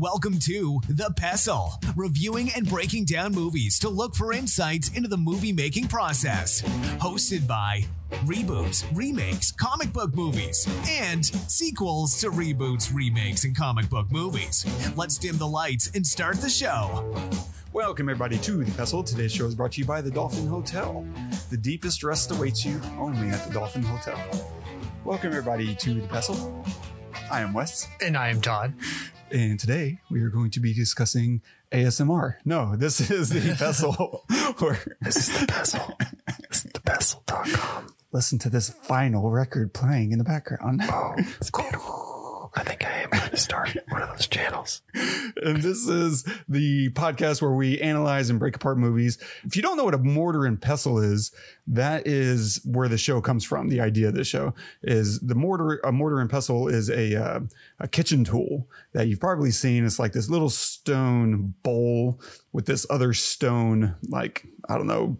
Welcome to The Pestle, reviewing and breaking down movies to look for insights into the movie making process. Hosted by reboots, remakes, comic book movies, and sequels to reboots, remakes, and comic book movies. Let's dim the lights and start the show. Welcome, everybody, to The Pestle. Today's show is brought to you by the Dolphin Hotel. The deepest rest awaits you only at the Dolphin Hotel. Welcome, everybody, to The Pestle. I am Wes, And I am Todd. And today we are going to be discussing ASMR. No, this is The Pestle. where This is the Pestle. This is thepestle.com. listen to this vinyl record playing in the background. Oh, it's I think I am going to start one of those channels. and this is the podcast where we analyze and break apart movies. If you don't know what a mortar and pestle is, that is where the show comes from. The idea of the show is the mortar. A mortar and pestle is a uh, a kitchen tool that you've probably seen. It's like this little stone bowl with this other stone, like I don't know,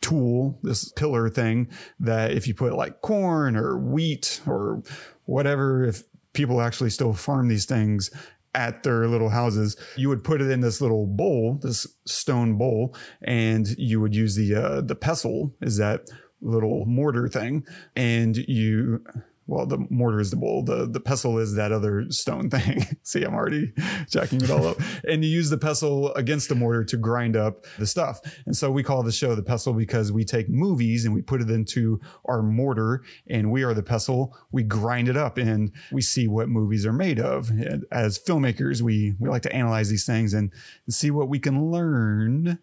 tool, this pillar thing that if you put like corn or wheat or whatever, if people actually still farm these things at their little houses, you would put it in this little bowl, this stone bowl, and you would use the uh, the pestle is that little mortar thing, and you well, the mortar is the bowl. The the pestle is that other stone thing. See, I'm already jacking it all up. And you use the pestle against the mortar to grind up the stuff. And so we call the show the pestle because we take movies and we put it into our mortar and we are the pestle. We grind it up and we see what movies are made of. And as filmmakers, we, we like to analyze these things and, and see what we can learn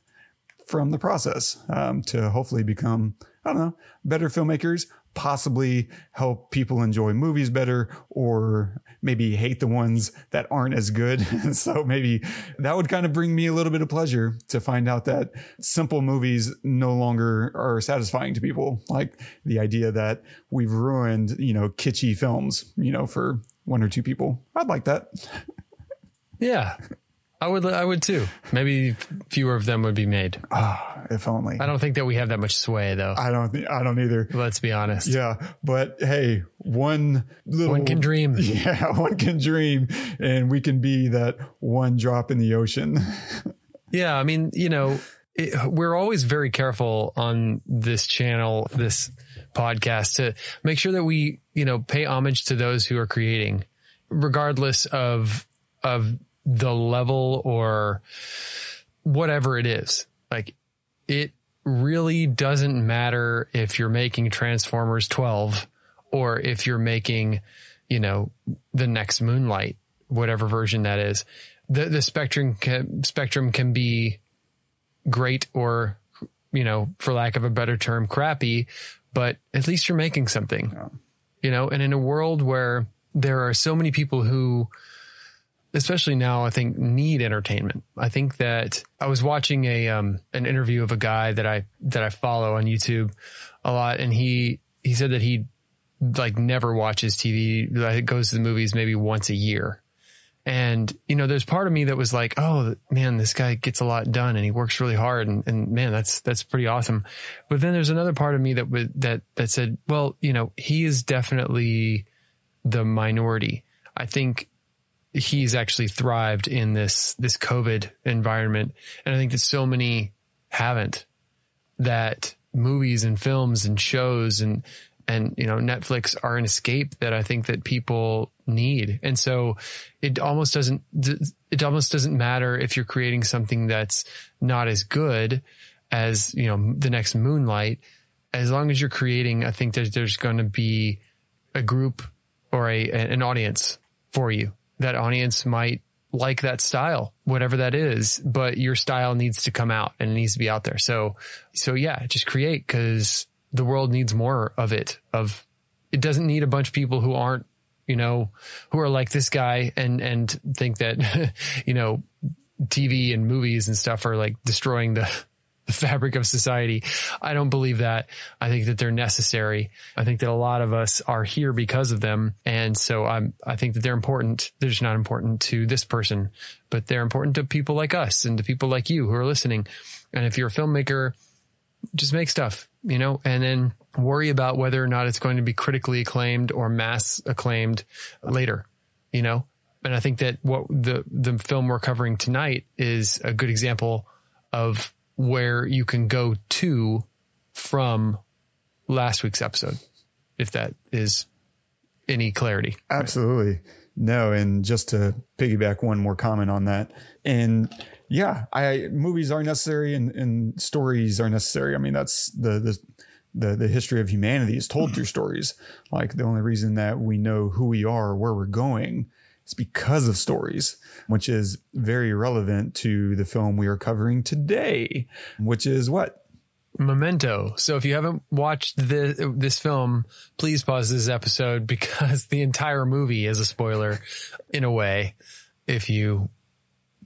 from the process um, to hopefully become, I don't know, better filmmakers, possibly help people enjoy movies better or maybe hate the ones that aren't as good. so maybe that would kind of bring me a little bit of pleasure to find out that simple movies no longer are satisfying to people. Like the idea that we've ruined, you know, kitschy films, you know, for one or two people. I'd like that. Yeah. I would, I would too. Maybe fewer of them would be made. Ah, if only. I don't think that we have that much sway though. I don't I don't either. Let's be honest. Yeah, but hey, one little One can dream. Yeah, one can dream, and we can be that one drop in the ocean. Yeah. I mean, you know, it, we're always very careful on this channel, this podcast to make sure that we, you know, pay homage to those who are creating, regardless of, of the level or whatever it is. Like it really doesn't matter if you're making Transformers 12 or if you're making, you know, the next Moonlight, whatever version that is. The the spectrum can, spectrum can be great or you know, for lack of a better term, crappy, but at least you're making something. Yeah. You know, and in a world where there are so many people who especially now I think need entertainment. I think that I was watching a um an interview of a guy that I that I follow on YouTube a lot and he he said that he like never watches TV like goes to the movies maybe once a year. And you know there's part of me that was like, "Oh, man, this guy gets a lot done and he works really hard and and man, that's that's pretty awesome." But then there's another part of me that would that that said, "Well, you know, he is definitely the minority." I think he's actually thrived in this this COVID environment, and I think that so many haven't. That movies and films and shows and and you know Netflix are an escape that I think that people need, and so it almost doesn't it almost doesn't matter if you're creating something that's not as good as you know the next Moonlight, as long as you're creating. I think that there's going to be a group or a an audience for you that audience might like that style, whatever that is, but your style needs to come out and it needs to be out there. So, so yeah, just create because the world needs more of it. Of it doesn't need a bunch of people who aren't, you know, who are like this guy and, and think that, you know, TV and movies and stuff are like destroying the, the fabric of society. I don't believe that. I think that they're necessary. I think that a lot of us are here because of them. And so I'm, I think that they're important. They're just not important to this person, but they're important to people like us and to people like you who are listening. And if you're a filmmaker, just make stuff, you know, and then worry about whether or not it's going to be critically acclaimed or mass acclaimed later, you know, And I think that what the the film we're covering tonight is a good example of where you can go to from last week's episode, if that is any clarity. Absolutely. No, and just to piggyback one more comment on that. And yeah, I movies are necessary and, and stories are necessary. I mean, that's the the the the history of humanity is told through stories. Like the only reason that we know who we are, where we're going, is because of stories, which is very relevant to the film we are covering today, which is what Memento. So if you haven't watched the, this film, please pause this episode because the entire movie is a spoiler in a way. If you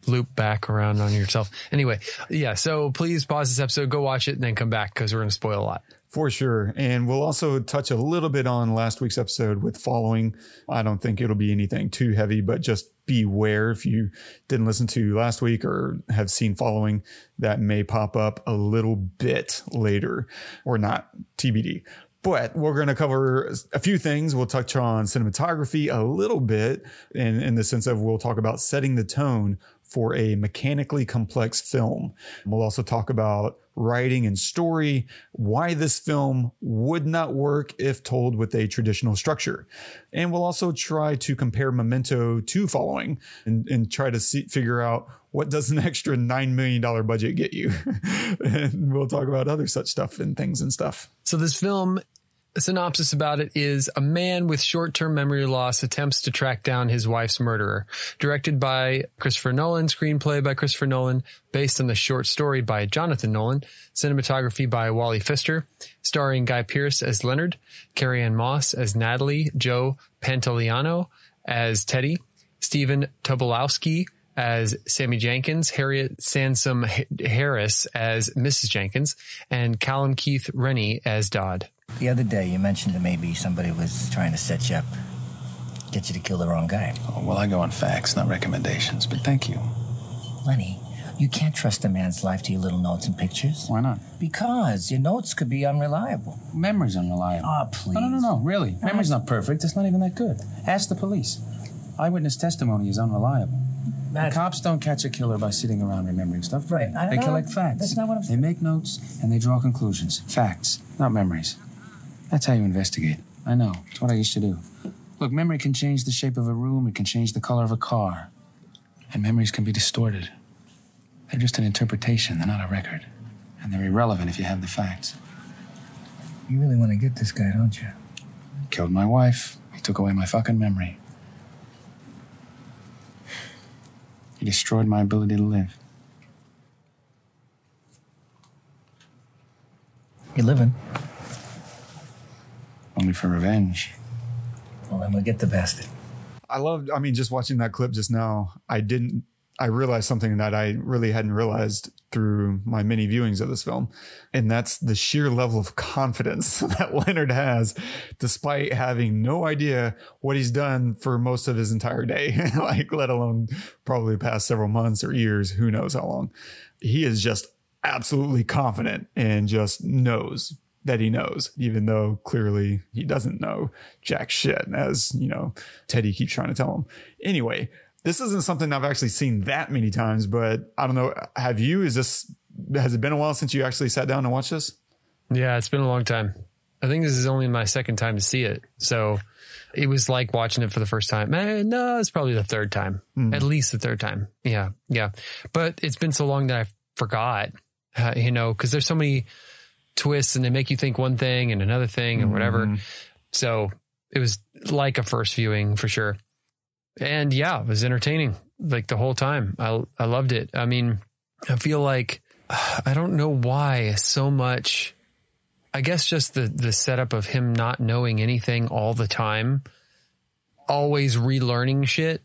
loop back around on yourself. Anyway, yeah. So please pause this episode, go watch it and then come back because we're going to spoil a lot. For sure. And we'll also touch a little bit on last week's episode with following. I don't think it'll be anything too heavy, but just beware if you didn't listen to last week or have seen following that may pop up a little bit later or not TBD. But we're going to cover a few things. We'll touch on cinematography a little bit in, in the sense of we'll talk about setting the tone for a mechanically complex film. We'll also talk about writing and story, why this film would not work if told with a traditional structure. And we'll also try to compare Memento to Following and, and try to see, figure out what does an extra $9 million budget get you? and we'll talk about other such stuff and things and stuff. So this film a synopsis about it is a man with short-term memory loss attempts to track down his wife's murderer. Directed by Christopher Nolan, screenplay by Christopher Nolan, based on the short story by Jonathan Nolan, cinematography by Wally Pfister, starring Guy Pearce as Leonard, Carrie-Anne Moss as Natalie, Joe Pantoliano as Teddy, Stephen Tobolowsky as Sammy Jankis, Harriet Sansom Harris as Mrs. Jankis, and Callum Keith Rennie as Dodd. The other day, you mentioned that maybe somebody was trying to set you up, get you to kill the wrong guy. Oh, well, I go on facts, not recommendations, but thank you. Lenny, you can't trust a man's life to your little notes and pictures. Why not? Because your notes could be unreliable. Memory's unreliable. Ah, please. No, no, no, no, really. Memory's not perfect. It's not even that good. Ask the police. Eyewitness testimony is unreliable. The cops don't catch a killer by sitting around remembering stuff. Right. I- They collect facts. that's not what I'm saying. They make notes and they draw conclusions. Facts, not memories. That's how you investigate. I know. It's what I used to do. Look, memory can change the shape of a room, it can change the color of a car. And memories can be distorted. They're just an interpretation, they're not a record. And they're irrelevant if you have the facts. You really want to get this guy, don't you? He Killed my wife. He took away my fucking memory. He destroyed my ability to live. You're living. Only for revenge. Well, then we'll get the bastard. I loved, I mean, just watching that clip just now, I didn't, I realized something that I really hadn't realized through my many viewings of this film. And that's the sheer level of confidence that Leonard has, despite having no idea what he's done for most of his entire day, like, let alone probably past several months or years, who knows how long. He is just absolutely confident and just knows that he knows, even though clearly he doesn't know jack shit, as you know, Teddy keeps trying to tell him. Anyway, this isn't something I've actually seen that many times, but I don't know. Have you? Is this, has it been a while since you actually sat down and watched this? Yeah, it's been a long time. I think this is only my second time to see it. So it was like watching it for the first time. Eh, no, it's probably the third time, at least the third time. Yeah. Yeah. But it's been so long that I forgot, uh, you know, cause there's so many twists and they make you think one thing and another thing and whatever. Mm-hmm. So it was like a first viewing for sure. And yeah, it was entertaining like the whole time. I, I loved it. I mean, I feel like, I don't know why so much I guess just the the setup of him not knowing anything all the time, always relearning shit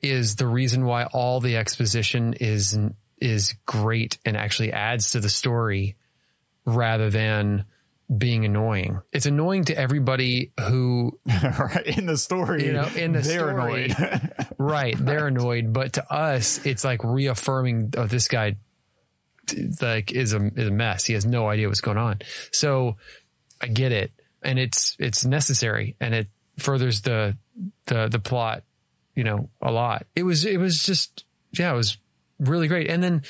is the reason why all the exposition is is great and actually adds to the story rather than being annoying. It's annoying to everybody who. In the story, You know, in the they're story. annoyed. right, they're annoyed, but to us it's like reaffirming oh this guy like is a is a mess. He has no idea what's going on. So I get it and it's it's necessary and it furthers the the the plot you know, a lot. It was, it was just, yeah, it was really great. And then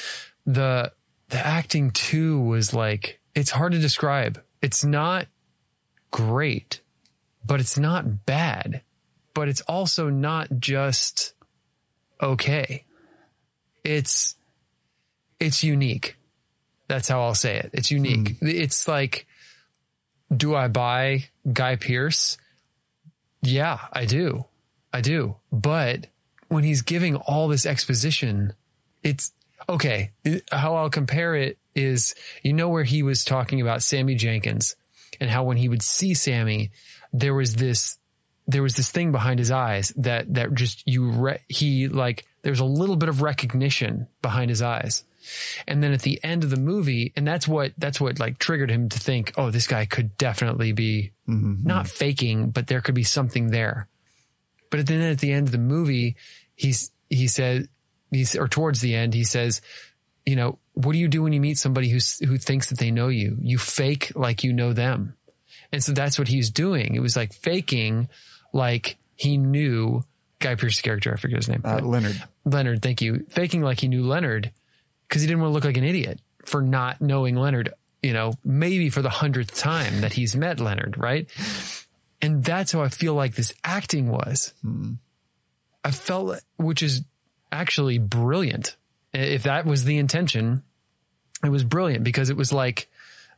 the, the acting too was like, it's hard to describe. It's not great, but it's not bad, but it's also not just okay. It's, it's unique. That's how I'll say it. It's unique. Hmm. It's like, do I buy Guy Pearce? Yeah, I do. I do. But when he's giving all this exposition, it's okay. How I'll compare it is, you know, where he was talking about Sammy Jankis and how when he would see Sammy, there was this, there was this thing behind his eyes that, that just you, re- he like, there's a little bit of recognition behind his eyes. And then at the end of the movie, and that's what, that's what like triggered him to think, oh, this guy could definitely be mm-hmm, mm-hmm. not faking, but there could be something there. But then at the end of the movie, he's, he said, he's, or towards the end, he says, you know, what do you do when you meet somebody who's, who thinks that they know you? You fake like you know them. And so that's what he's doing. It was like faking like he knew Guy Pearce's character. I forget his name. Uh, Leonard. Leonard, thank you. Faking like he knew Leonard because he didn't want to look like an idiot for not knowing Leonard, you know, maybe for the hundredth time that he's met Leonard, right? And that's how I feel like this acting was. I felt, which is actually brilliant. If that was the intention, it was brilliant because it was like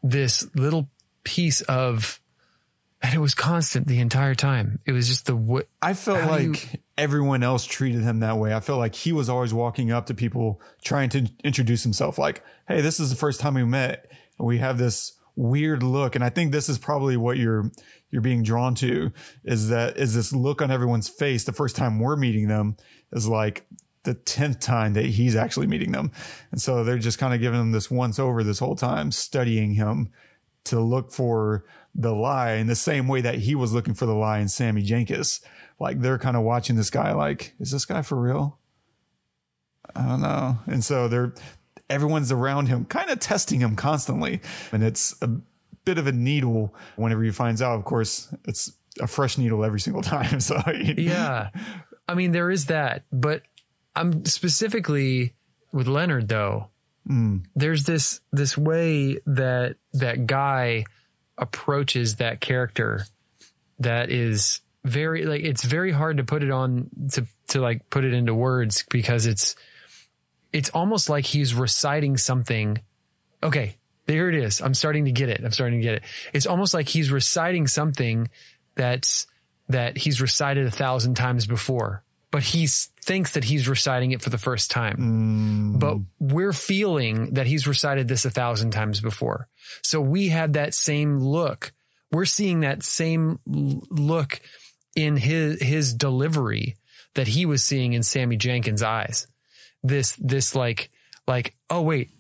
this little piece of, and it was constant the entire time. It was just the what I felt like everyone else treated him that way. I felt like he was always walking up to people trying to introduce himself like, Hey, this is the first time we met. We have this weird look. And I think this is probably what you're, you're being drawn to is that is this look on everyone's face. The first time we're meeting them is like the 10th time that he's actually meeting them. And so they're just kind of giving him this once over this whole time, studying him to look for the lie in the same way that he was looking for the lie in Sammy Jankis. Like they're kind of watching this guy like, is this guy for real? I don't know. And so they're, everyone's around him, kind of testing him constantly. And it's a bit of a needle whenever he finds out. Of course, it's a fresh needle every single time. So yeah. I mean, there is that, but I'm specifically with Leonard though. Hmm. There's this, this way that that guy approaches that character that is very, like, it's very hard to put it on to, to like put it into words because it's, it's almost like he's reciting something. Okay. There it is. I'm starting to get it. I'm starting to get it. It's almost like he's reciting something that's, that he's recited a thousand times before, but he thinks that he's reciting it for the first time. But we're feeling that he's recited this a thousand times before. So we had that same look. We're seeing that same look in his, his delivery that he was seeing in Sammy Jankis' eyes. This, this like, like, oh wait,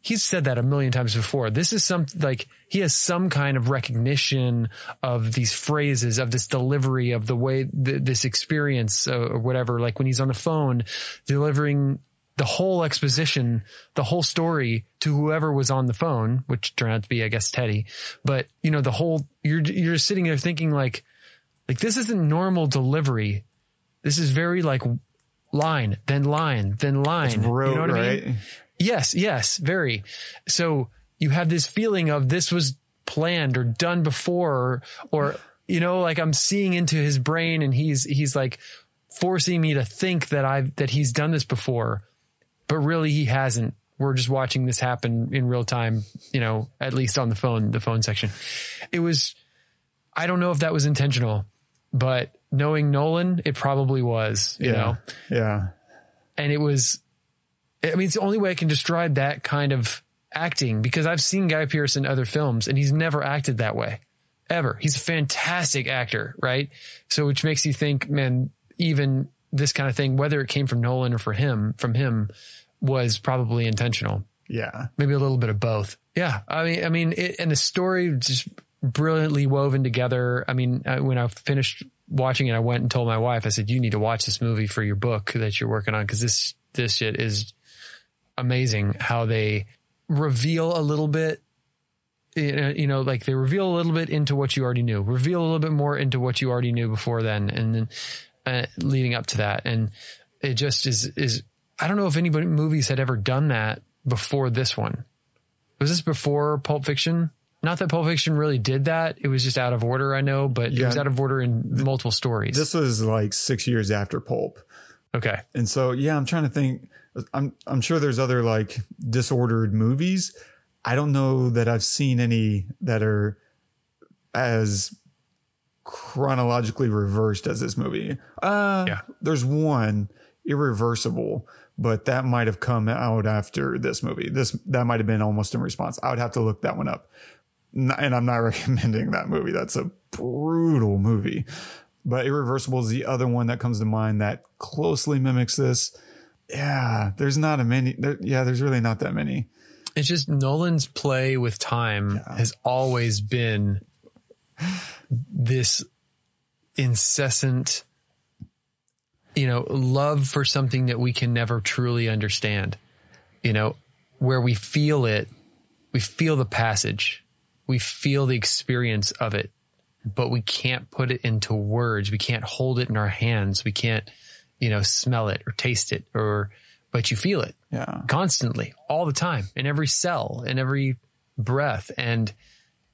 he's said that a million times before. This is some like he has some kind of recognition of these phrases, of this delivery, of the way th- this experience uh, or whatever. Like when he's on the phone delivering the whole exposition, the whole story to whoever was on the phone, which turned out to be, I guess, Teddy. But you know, the whole you're you're sitting there thinking like, like this isn't normal delivery. This is very like line, then line, then line. rote, you know what I mean? Yes, yes, very. So you have this feeling of this was planned or done before, or, you know, like I'm seeing into his brain and he's, he's like forcing me to think that I've, that he's done this before, but really he hasn't. We're just watching this happen in real time, you know, at least on the phone, the phone section. It was, I don't know if that was intentional, but knowing Nolan, it probably was, you know, yeah. and it was I mean, it's the only way I can describe that kind of acting because I've seen Guy Pearce in other films and he's never acted that way ever. He's a fantastic actor, right? So, which makes you think, man, even this kind of thing, whether it came from Nolan or for him, from him was probably intentional. Yeah. Maybe a little bit of both. Yeah. I mean, I mean, it, and the story just brilliantly woven together. I mean, I, when I finished watching it, I went and told my wife, I said, you need to watch this movie for your book that you're working on. Cause this, this shit is amazing how they reveal a little bit you know like they reveal a little bit into what you already knew reveal a little bit more into what you already knew before then and then uh, leading up to that, and it just is is I don't know if anybody movies had ever done that before this one. Was this before Pulp Fiction? Not that Pulp Fiction really did that. It was just out of order, I know, but it was out of order in multiple stories. This was like six years after Pulp. okay. And so, yeah, I'm trying to think. I'm I'm sure there's other like disordered movies. I don't know that I've seen any that are as chronologically reversed as this movie. Uh, Yeah. there's one irreversible, but that might have come out after this movie. This that might have been almost in response. I would have to look that one up. And I'm not recommending that movie. That's a brutal movie. But Irreversible is the other one that comes to mind that closely mimics this. Yeah, there's not a many. There, yeah, there's really not that many. It's just Nolan's play with time has always been this incessant, you know, love for something that we can never truly understand. You know, where we feel it, we feel the passage, we feel the experience of it, but we can't put it into words. We can't hold it in our hands. We can't, you know, smell it or taste it or, but you feel it Yeah, constantly all the time in every cell in every breath. And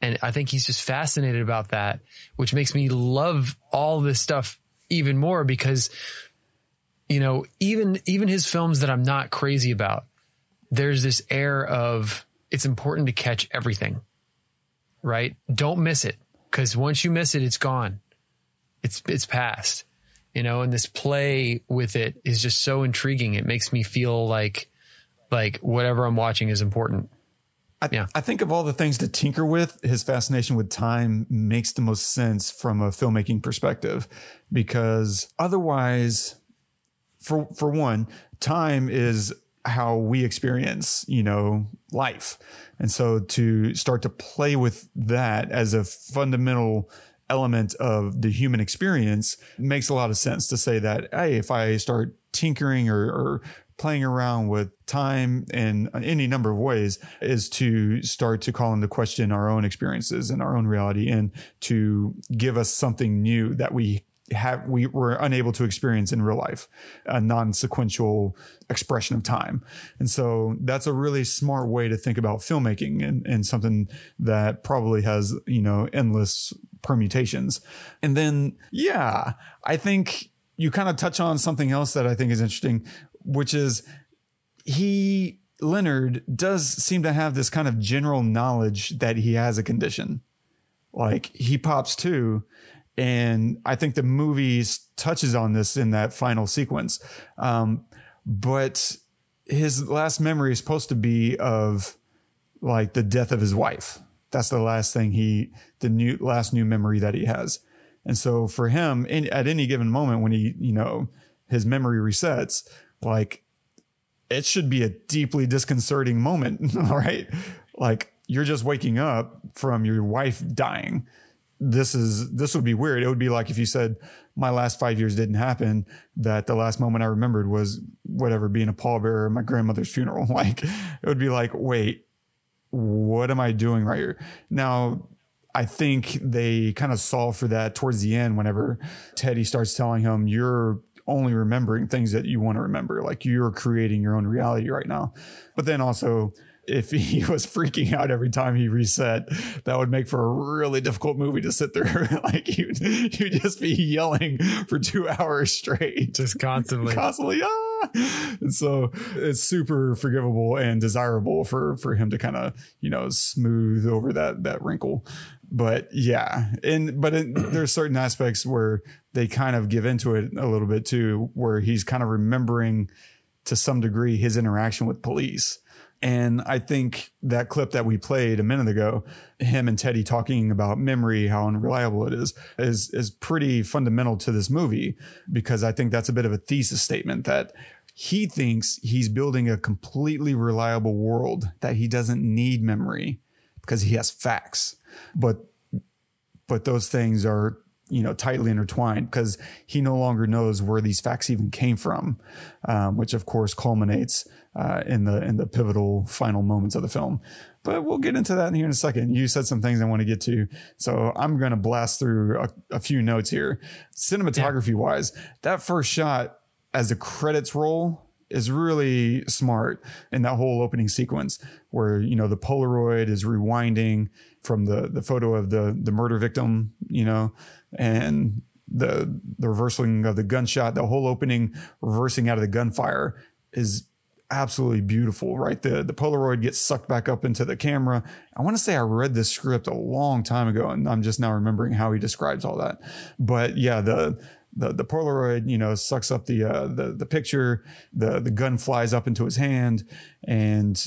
and i think he's just fascinated about that which makes me love all this stuff even more because you know even even his films that i'm not crazy about there's this air of it's important to catch everything right? Don't miss it because once you miss it it's gone. It's it's past you know and this play with it is just so intriguing. It makes me feel like like whatever i'm watching is important. I, Yeah. I think of all the things to tinker with, his fascination with time makes the most sense from a filmmaking perspective, because otherwise, for for one, time is how we experience, you know, life, and so to start to play with that as a fundamental element of the human experience makes a lot of sense to say that hey if i start tinkering or, or playing around with time in any number of ways is to start to call into question our own experiences and our own reality and to give us something new that we have we were unable to experience in real life a non-sequential expression of time. And so that's a really smart way to think about filmmaking and, and something that probably has you know endless permutations. And then yeah i think you kind of touch on something else that i think is interesting which is he leonard does seem to have this kind of general knowledge that he has a condition. Like he pops too and i think the movie touches on this in that final sequence. Um, but his last memory is supposed to be of like the death of his wife that's the last thing he the new last new memory that he has and so for him in, at any given moment when he you know his memory resets like it should be a deeply disconcerting moment right like you're just waking up from your wife dying this is this would be weird. It would be like if you said my last five years didn't happen, that the last moment I remembered was whatever being a pallbearer at my grandmother's funeral. Like it would be like, wait, what am I doing right here? Now I think they kind of solve for that towards the end whenever Teddy starts telling him you're only remembering things that you want to remember. Like you're creating your own reality right now. But then also if he was freaking out every time he reset, that would make for a really difficult movie to sit through. like you'd, you'd just be yelling for two hours straight, just constantly constantly. Ah! And so it's super forgivable and desirable for for him to kind of you know smooth over that that wrinkle. But yeah, and but it, there's certain aspects where they kind of give into it a little bit too, where he's kind of remembering to some degree his interaction with police. And I think that clip that we played a minute ago, him and Teddy talking about memory, how unreliable it is, is, is pretty fundamental to this movie because I think that's a bit of a thesis statement that he thinks he's building a completely reliable world that he doesn't need memory because he has facts. But, but those things are you know tightly intertwined because he no longer knows where these facts even came from, um, which of course culminates uh, in the in the pivotal final moments of the film. But we'll get into that in here in a second. You said some things I want to get to, so I'm going to blast through a, a, few notes here. Cinematography yeah. wise, that first shot as the credits roll is really smart in that whole opening sequence where you know the polaroid is rewinding from the the photo of the the murder victim you know and the the reversing of the gunshot the whole opening reversing out of the gunfire is absolutely beautiful right? The the polaroid gets sucked back up into the camera. I want to say i read this script a long time ago and i'm just now remembering how he describes all that. But yeah the the the Polaroid, you know, sucks up the uh, the the picture. The the gun flies up into his hand, and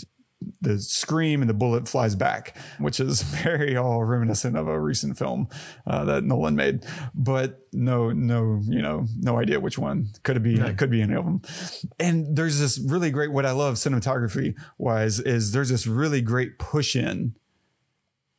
the scream and the bullet flies back, which is very all reminiscent of a recent film uh, that Nolan made. But no, no, you know, no idea which one could it be. Right. Could be any of them. And there's this really great. What I love cinematography wise is there's this really great push in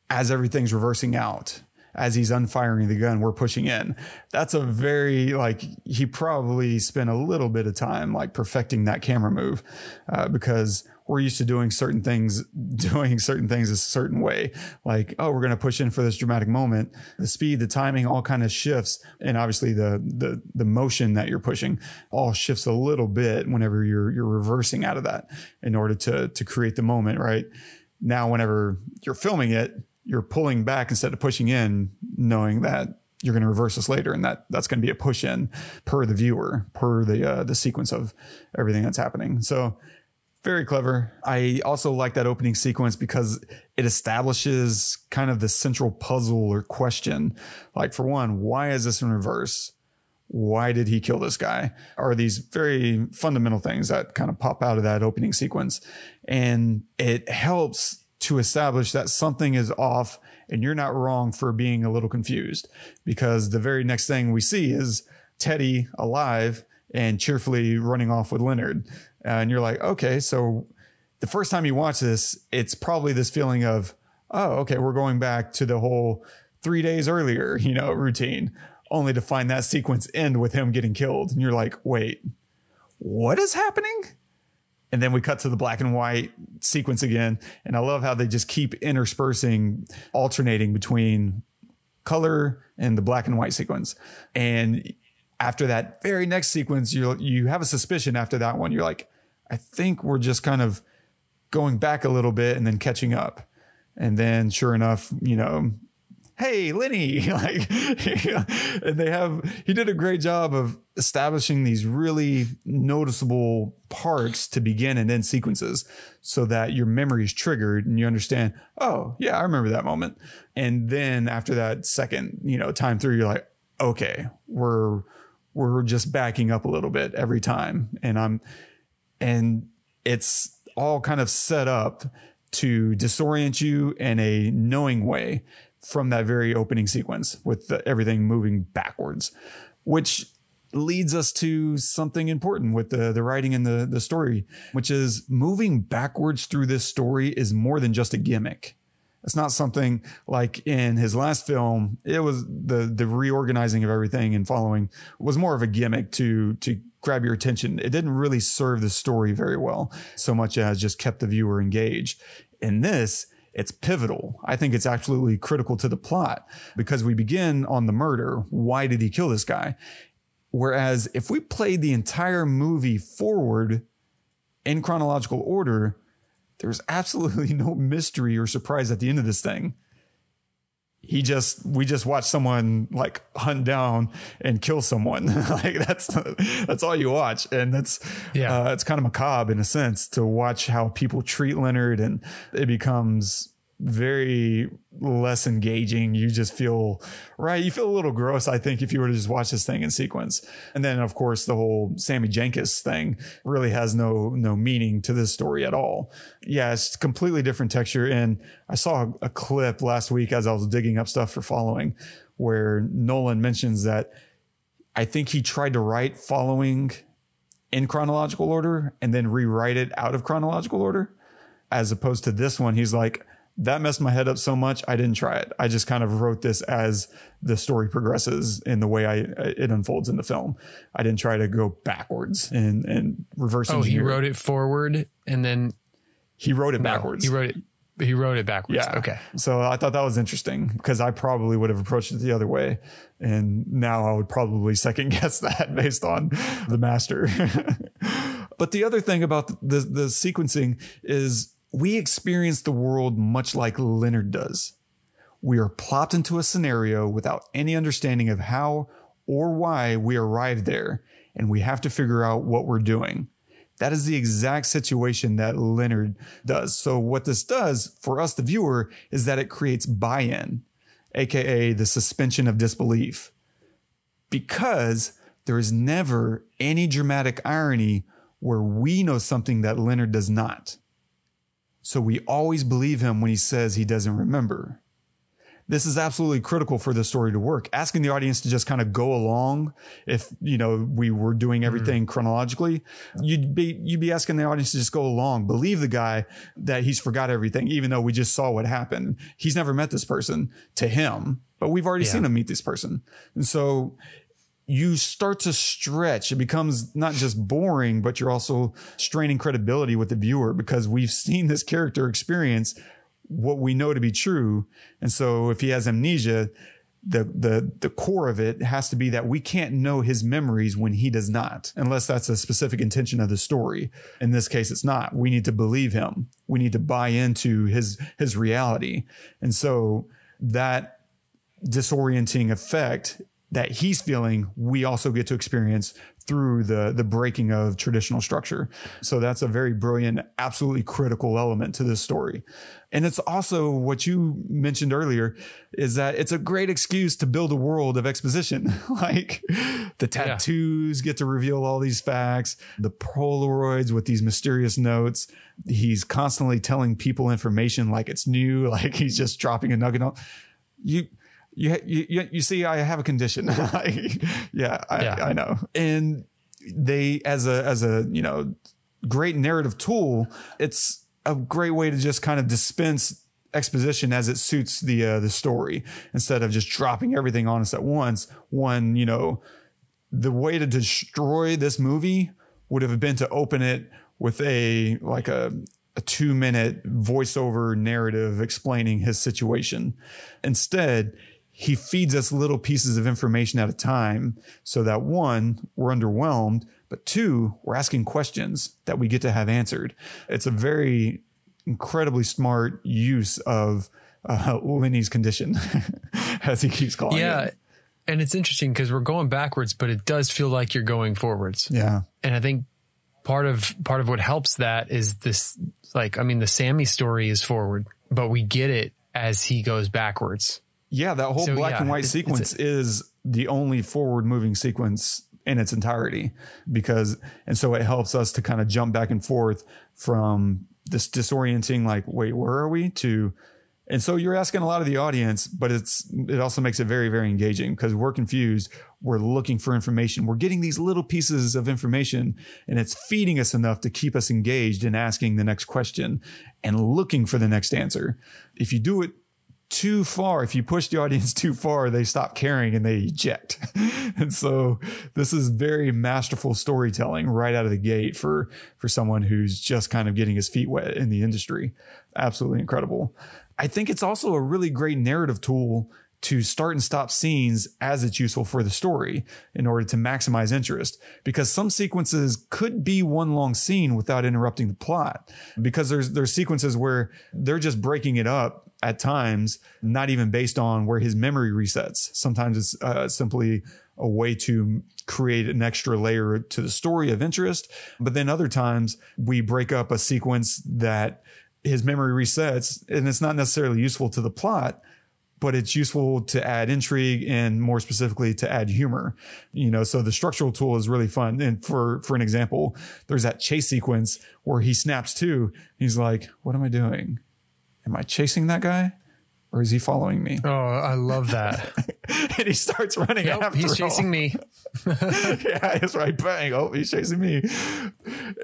as everything's reversing out as he's unfiring the gun, we're pushing in. That's a very like he probably spent a little bit of time like perfecting that camera move uh, because we're used to doing certain things, doing certain things a certain way. Like, oh, we're going to push in for this dramatic moment. The speed, the timing, all kind of shifts, and obviously the the the motion that you're pushing all shifts a little bit whenever you're you're reversing out of that in order to to create the moment, right? Now, whenever you're filming it, you're pulling back instead of pushing in, knowing that you're going to reverse this later, and that that's going to be a push in per the viewer, per the uh, the sequence of everything that's happening. So very clever. I also like that opening sequence because it establishes kind of the central puzzle or question. Like for one, why is this in reverse? Why did he kill this guy? Are these very fundamental things that kind of pop out of that opening sequence. And it helps to establish that something is off and you're not wrong for being a little confused because the very next thing we see is Teddy alive and cheerfully running off with Leonard. And you're like, okay, so the first time you watch this, it's probably this feeling of, oh, okay, we're going back to the whole three days earlier, you know, routine, only to find that sequence end with him getting killed. And you're like, wait, what is happening? And then we cut to the black and white sequence again. And I love how they just keep interspersing, alternating between color and the black and white sequence. And after that very next sequence, you you have a suspicion after that one. You're like, I think we're just kind of going back a little bit and then catching up. And then sure enough, you know, hey lenny like and they have he did a great job of establishing these really noticeable parts to begin and end sequences so that your memory is triggered and you understand oh yeah i remember that moment. And then after that second you know time through you're like okay we're we're just backing up a little bit every time. And i'm and it's all kind of set up to disorient you in a knowing way from that very opening sequence with the, everything moving backwards, which leads us to something important with the, the writing and the, the story, which is moving backwards through this story is more than just a gimmick. It's not something like in his last film. It was the the reorganizing of everything and following was more of a gimmick to to grab your attention. It didn't really serve the story very well, so much as just kept the viewer engaged. In this, it's pivotal. I think it's absolutely critical to the plot because we begin on the murder. Why did he kill this guy? Whereas if we played the entire movie forward in chronological order, there's absolutely no mystery or surprise at the end of this thing. He just, we just watch someone like hunt down and kill someone. like that's, that's all you watch. And that's, yeah, uh, it's kind of macabre in a sense to watch how people treat Leonard and it becomes very less engaging. You just feel right. You feel a little gross, I think, if you were to just watch this thing in sequence. And then, of course, the whole Sammy Jankis thing really has no no meaning to this story at all. Yeah, it's completely different texture. And I saw a clip last week as I was digging up stuff for following, where Nolan mentions that I think he tried to write following in chronological order and then rewrite it out of chronological order, as opposed to this one. He's like that messed my head up so much I didn't try it. I just kind of wrote this as the story progresses in the way I it unfolds in the film. I didn't try to go backwards and and reverse. Oh, engineer he wrote it forward and then He wrote it no, backwards. he wrote it. He wrote it backwards. Yeah. Okay. So I thought that was interesting because I probably would have approached it the other way. And now I would probably second guess that based on the master. but the other thing about the, the sequencing is we experience the world much like Leonard does. We are plopped into a scenario without any understanding of how or why we arrived there, and we have to figure out what we're doing. That is the exact situation that Leonard does. So, what this does for us, the viewer, is that it creates buy in, aka the suspension of disbelief. Because there is never any dramatic irony where we know something that Leonard does not. So, we always believe him when he says he doesn't remember this is absolutely critical for the story to work. Asking the audience to just kind of go along, if you know we were doing everything mm. chronologically, you'd be you'd be asking the audience to just go along, believe the guy that he's forgot everything, even though we just saw what happened. He's never met this person to him, but we've already yeah. seen him meet this person, and so you start to stretch. It becomes not just boring, but you're also straining credibility with the viewer because we've seen this character experience what we know to be true. And so if he has amnesia, the the the core of it has to be that we can't know his memories when he does not unless that's a specific intention of the story in this case it's not we need to believe him we need to buy into his his reality and so that disorienting effect that he's feeling we also get to experience through the the breaking of traditional structure. So that's a very brilliant, absolutely critical element to this story. And it's also what you mentioned earlier is that it's a great excuse to build a world of exposition. like the tattoos yeah. get to reveal all these facts, the Polaroids with these mysterious notes. He's constantly telling people information like it's new, like he's just dropping a nugget on you you you you see I have a condition. yeah, I, yeah, I know. And they as a as a you know great narrative tool, it's a great way to just kind of dispense exposition as it suits the uh, the story instead of just dropping everything on us at once. One, you know, the way to destroy this movie would have been to open it with a like a a two minute voiceover narrative explaining his situation. Instead, he feeds us little pieces of information at a time so that one, we're underwhelmed, but two, we're asking questions that we get to have answered. It's a very incredibly smart use of uh, Lenny's condition, as he keeps calling yeah. it. Yeah. And it's interesting because we're going backwards, but it does feel like you're going forwards. Yeah. And I think part of part of what helps that is this like I mean the Sammy story is forward, but we get it as he goes backwards. Yeah, that whole so, black yeah, and white sequence is the only forward moving sequence in its entirety because and so it helps us to kind of jump back and forth from this disorienting like wait where are we? to and so you're asking a lot of the audience but it's it also makes it very very engaging because we're confused. We're looking for information. We're getting these little pieces of information and it's feeding us enough to keep us engaged in asking the next question and looking for the next answer. If you do it too far. If you push the audience too far, they stop caring and they eject. and so this is very masterful storytelling right out of the gate for, for someone who's just kind of getting his feet wet in the industry. Absolutely incredible. I think it's also a really great narrative tool to start and stop scenes as it's useful for the story in order to maximize interest because some sequences could be one long scene without interrupting the plot because there's there's sequences where they're just breaking it up at times not even based on where his memory resets sometimes it's uh, simply a way to create an extra layer to the story of interest but then other times we break up a sequence that his memory resets and it's not necessarily useful to the plot but it's useful to add intrigue and more specifically to add humor. You know, so the structural tool is really fun. And for, for an example, there's that chase sequence where he snaps to, he's like, what am I doing? Am I chasing that guy? or is he following me? Oh, I love that. and he starts running Nope, after he's him. chasing me. yeah, it's right. Bang. Oh, he's chasing me.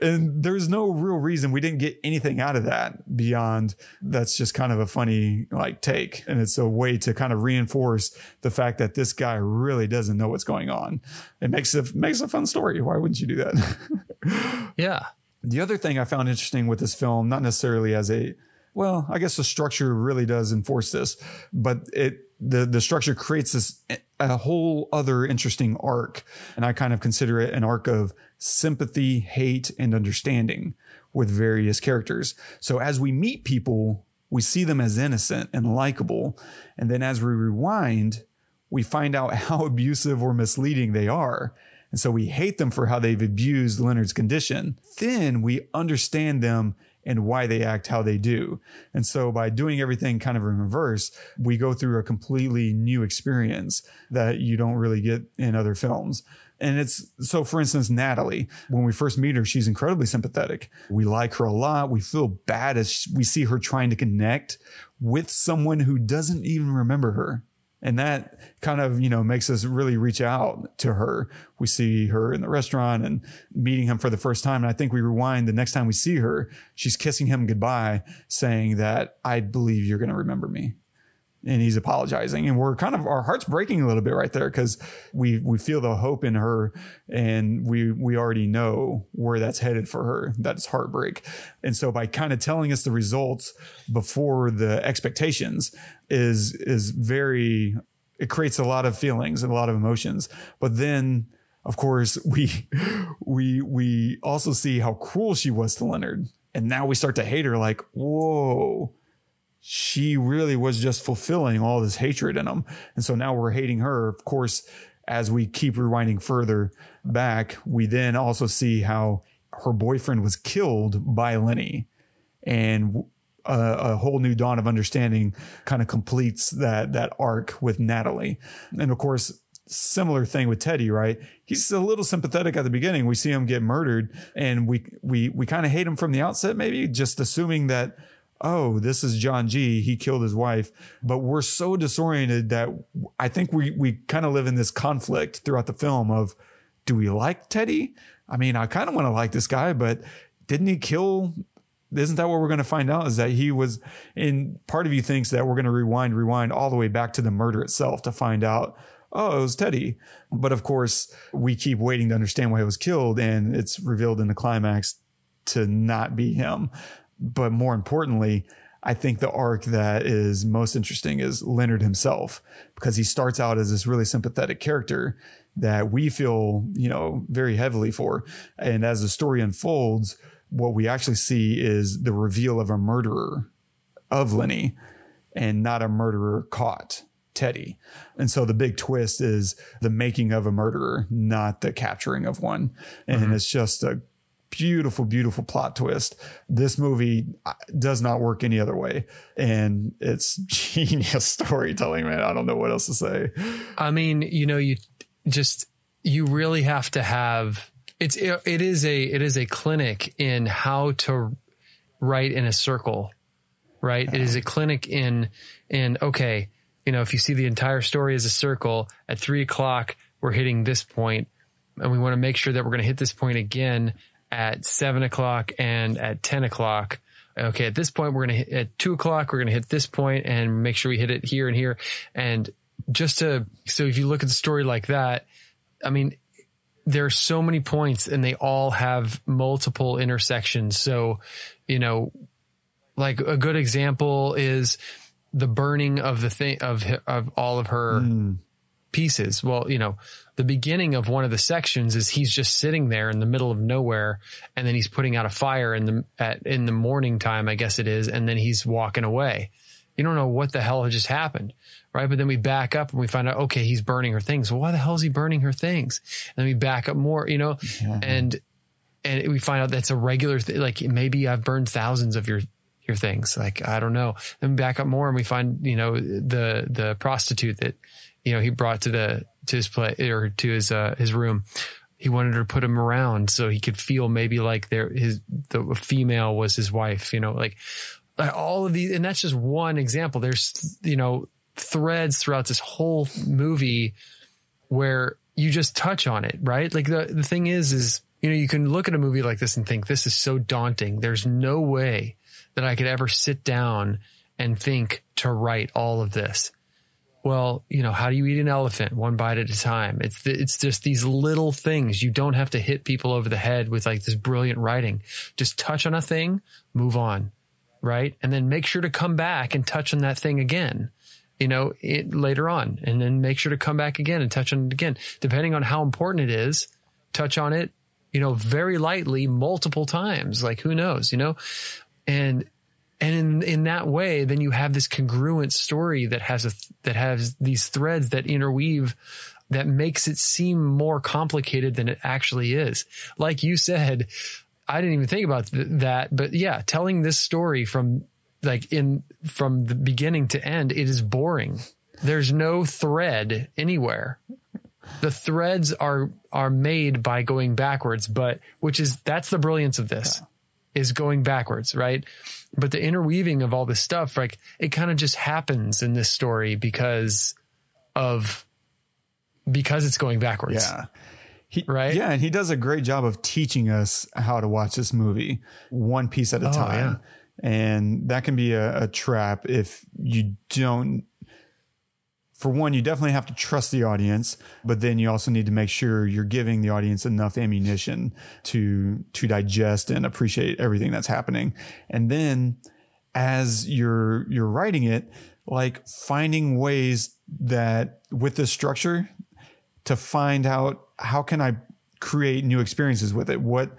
And there's no real reason we didn't get anything out of that beyond that's just kind of a funny like take. And it's a way to kind of reinforce the fact that this guy really doesn't know what's going on. It makes it makes a fun story. Why wouldn't you do that? Yeah. The other thing I found interesting with this film, not necessarily as a well, I guess the structure really does enforce this, but it the the structure creates this a whole other interesting arc, and I kind of consider it an arc of sympathy, hate, and understanding with various characters. So as we meet people, we see them as innocent and likable, and then as we rewind, we find out how abusive or misleading they are. And so we hate them for how they've abused Leonard's condition. Then we understand them and why they act how they do. And so by doing everything kind of in reverse, we go through a completely new experience that you don't really get in other films. And it's so, for instance, Natalie, when we first meet her, she's incredibly sympathetic. We like her a lot. We feel bad as we see her trying to connect with someone who doesn't even remember her. And that kind of, you know, makes us really reach out to her. We see her in the restaurant and meeting him for the first time. And I think we rewind the next time we see her, she's kissing him goodbye, saying that I believe you're going to remember me. And he's apologizing. And we're kind of, our heart's breaking a little bit right there because we, we feel the hope in her and we, we already know where that's headed for her. That's heartbreak. And so by kind of telling us the results before the expectations is, is very, it creates a lot of feelings and a lot of emotions. But then, of course, we, we, we also see how cruel she was to Leonard. And now we start to hate her like, whoa, she really was just fulfilling all this hatred in him. And so now we're hating her. Of course, as we keep rewinding further back, we then also see how her boyfriend was killed by Lenny. And a, a whole new dawn of understanding kind of completes that that arc with Natalie. And of course, similar thing with Teddy, right? He's a little sympathetic at the beginning. We see him get murdered and we we we kind of hate him from the outset maybe just assuming that oh, this is John G. He killed his wife. But we're so disoriented that I think we we kind of live in this conflict throughout the film of do we like Teddy? I mean, I kind of want to like this guy, but didn't he kill isn't that what we're going to find out is that he was in part of you thinks that we're going to rewind rewind all the way back to the murder itself to find out oh it was teddy but of course we keep waiting to understand why he was killed and it's revealed in the climax to not be him but more importantly I think the arc that is most interesting is Leonard himself because he starts out as this really sympathetic character that we feel, you know, very heavily for. And as the story unfolds, what we actually see is the reveal of a murderer of Lenny and not a murderer caught. Teddy. And so the big twist is the making of a murderer, not the capturing of one. And mm-hmm. it's just a beautiful, beautiful plot twist. This movie uh, does not work any other way. And it's genius storytelling, man. I don't know what else to say. I mean, you know, you just, you really have to have, it's, it is a, it is a clinic in how to write in a circle, right? It is a clinic in, in, okay, you know, if you see the entire story as a circle at three o'clock, we're hitting this point and we want to make sure that we're going to hit this point again at seven o'clock and at 10 o'clock. Okay. At this point, we're going to hit at two o'clock. We're going to hit this point and make sure we hit it here and here. And just to, so if you look at the story like that, I mean, there are so many points and they all have multiple intersections. So, you know, like a good example is the burning of the thing of, of all of her mm. pieces. Well, you know, the beginning of one of the sections is he's just sitting there in the middle of nowhere and then he's putting out a fire in the at in the morning time I guess it is and then he's walking away. You don't know what the hell just happened, right? But then we back up and we find out okay, he's burning her things. Well, why the hell is he burning her things? And then we back up more, you know, yeah. and and we find out that's a regular thing. Like maybe I've burned thousands of your your things. Like I don't know. Then we back up more and we find you know the the prostitute that you know he brought to the to his play or to his uh, his room. He wanted to put him around so he could feel maybe like there his the female was his wife. You know, like all of these, and that's just one example. There's, you know, threads throughout this whole movie where you just touch on it, right? Like the, the thing is, is, you know, you can look at a movie like this and think this is so daunting. There's no way that I could ever sit down and think to write all of this. Well, you know, how do you eat an elephant one bite at a time? It's the, it's just these little things. You don't have to hit people over the head with like this brilliant writing. Just touch on a thing, move on, right? And then make sure to come back and touch on that thing again, you know, it, later on, and then make sure to come back again and touch on it again, depending on how important it is. Touch on it, you know, very lightly multiple times. Like who knows, you know, and and in in that way then you have this congruent story that has a that has these threads that interweave that makes it seem more complicated than it actually is. Like you said i didn't even think about th- that but yeah telling this story from like in from the beginning to end it is boring. There's no thread anywhere. The threads are are made by going backwards but which is that's the brilliance of this yeah. is going backwards right but the interweaving of all this stuff, like it kind of just happens in this story because of because it's going backwards. Yeah. He, right? Yeah, and he does a great job of teaching us how to watch this movie one piece at a Oh, time. And that can be a, a trap if you don't for one, you definitely have to trust the audience, but then you also need to make sure you're giving the audience enough ammunition to to digest and appreciate everything that's happening. And then as you're you're writing it, like finding ways that with this structure to find out how can I create new experiences with it? What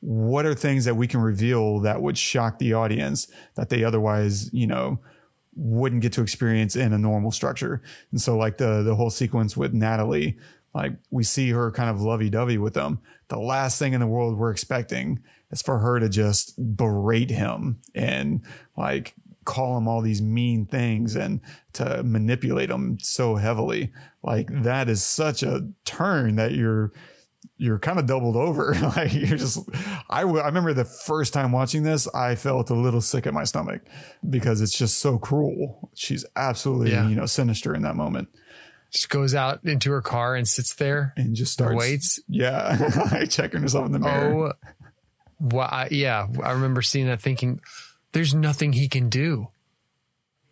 what are things that we can reveal that would shock the audience that they otherwise, you know, wouldn't get to experience in a normal structure. And so like the the whole sequence with Natalie, like we see her kind of lovey-dovey with them. The last thing in the world we're expecting is for her to just berate him and like call him all these mean things and to manipulate him so heavily. Like that is such a turn that you're you're kind of doubled over. like you're just, I, w- I remember the first time watching this, I felt a little sick at my stomach because it's just so cruel. She's absolutely, Yeah. you know, sinister in that moment Just goes out into her car and sits there. and just starts. waits. Yeah. like checking herself in the mirror. Oh, well, I, yeah. I remember seeing that thinking, there's nothing he can do.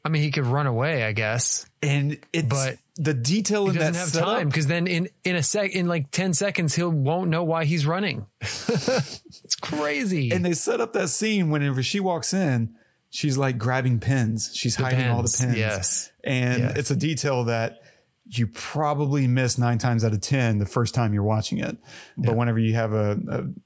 I mean, he could run away, I guess. and it's, But the detail in doesn't that have setup, time because then in, in a sec, in like 10 seconds, he'll won't know why he's running. it's crazy. and they set up that scene whenever she walks in, she's like grabbing pins. She's hiding all the pins. yes. And Yes. it's a detail that you probably miss nine times out of 10 the first time you're watching it. But whenever you have a,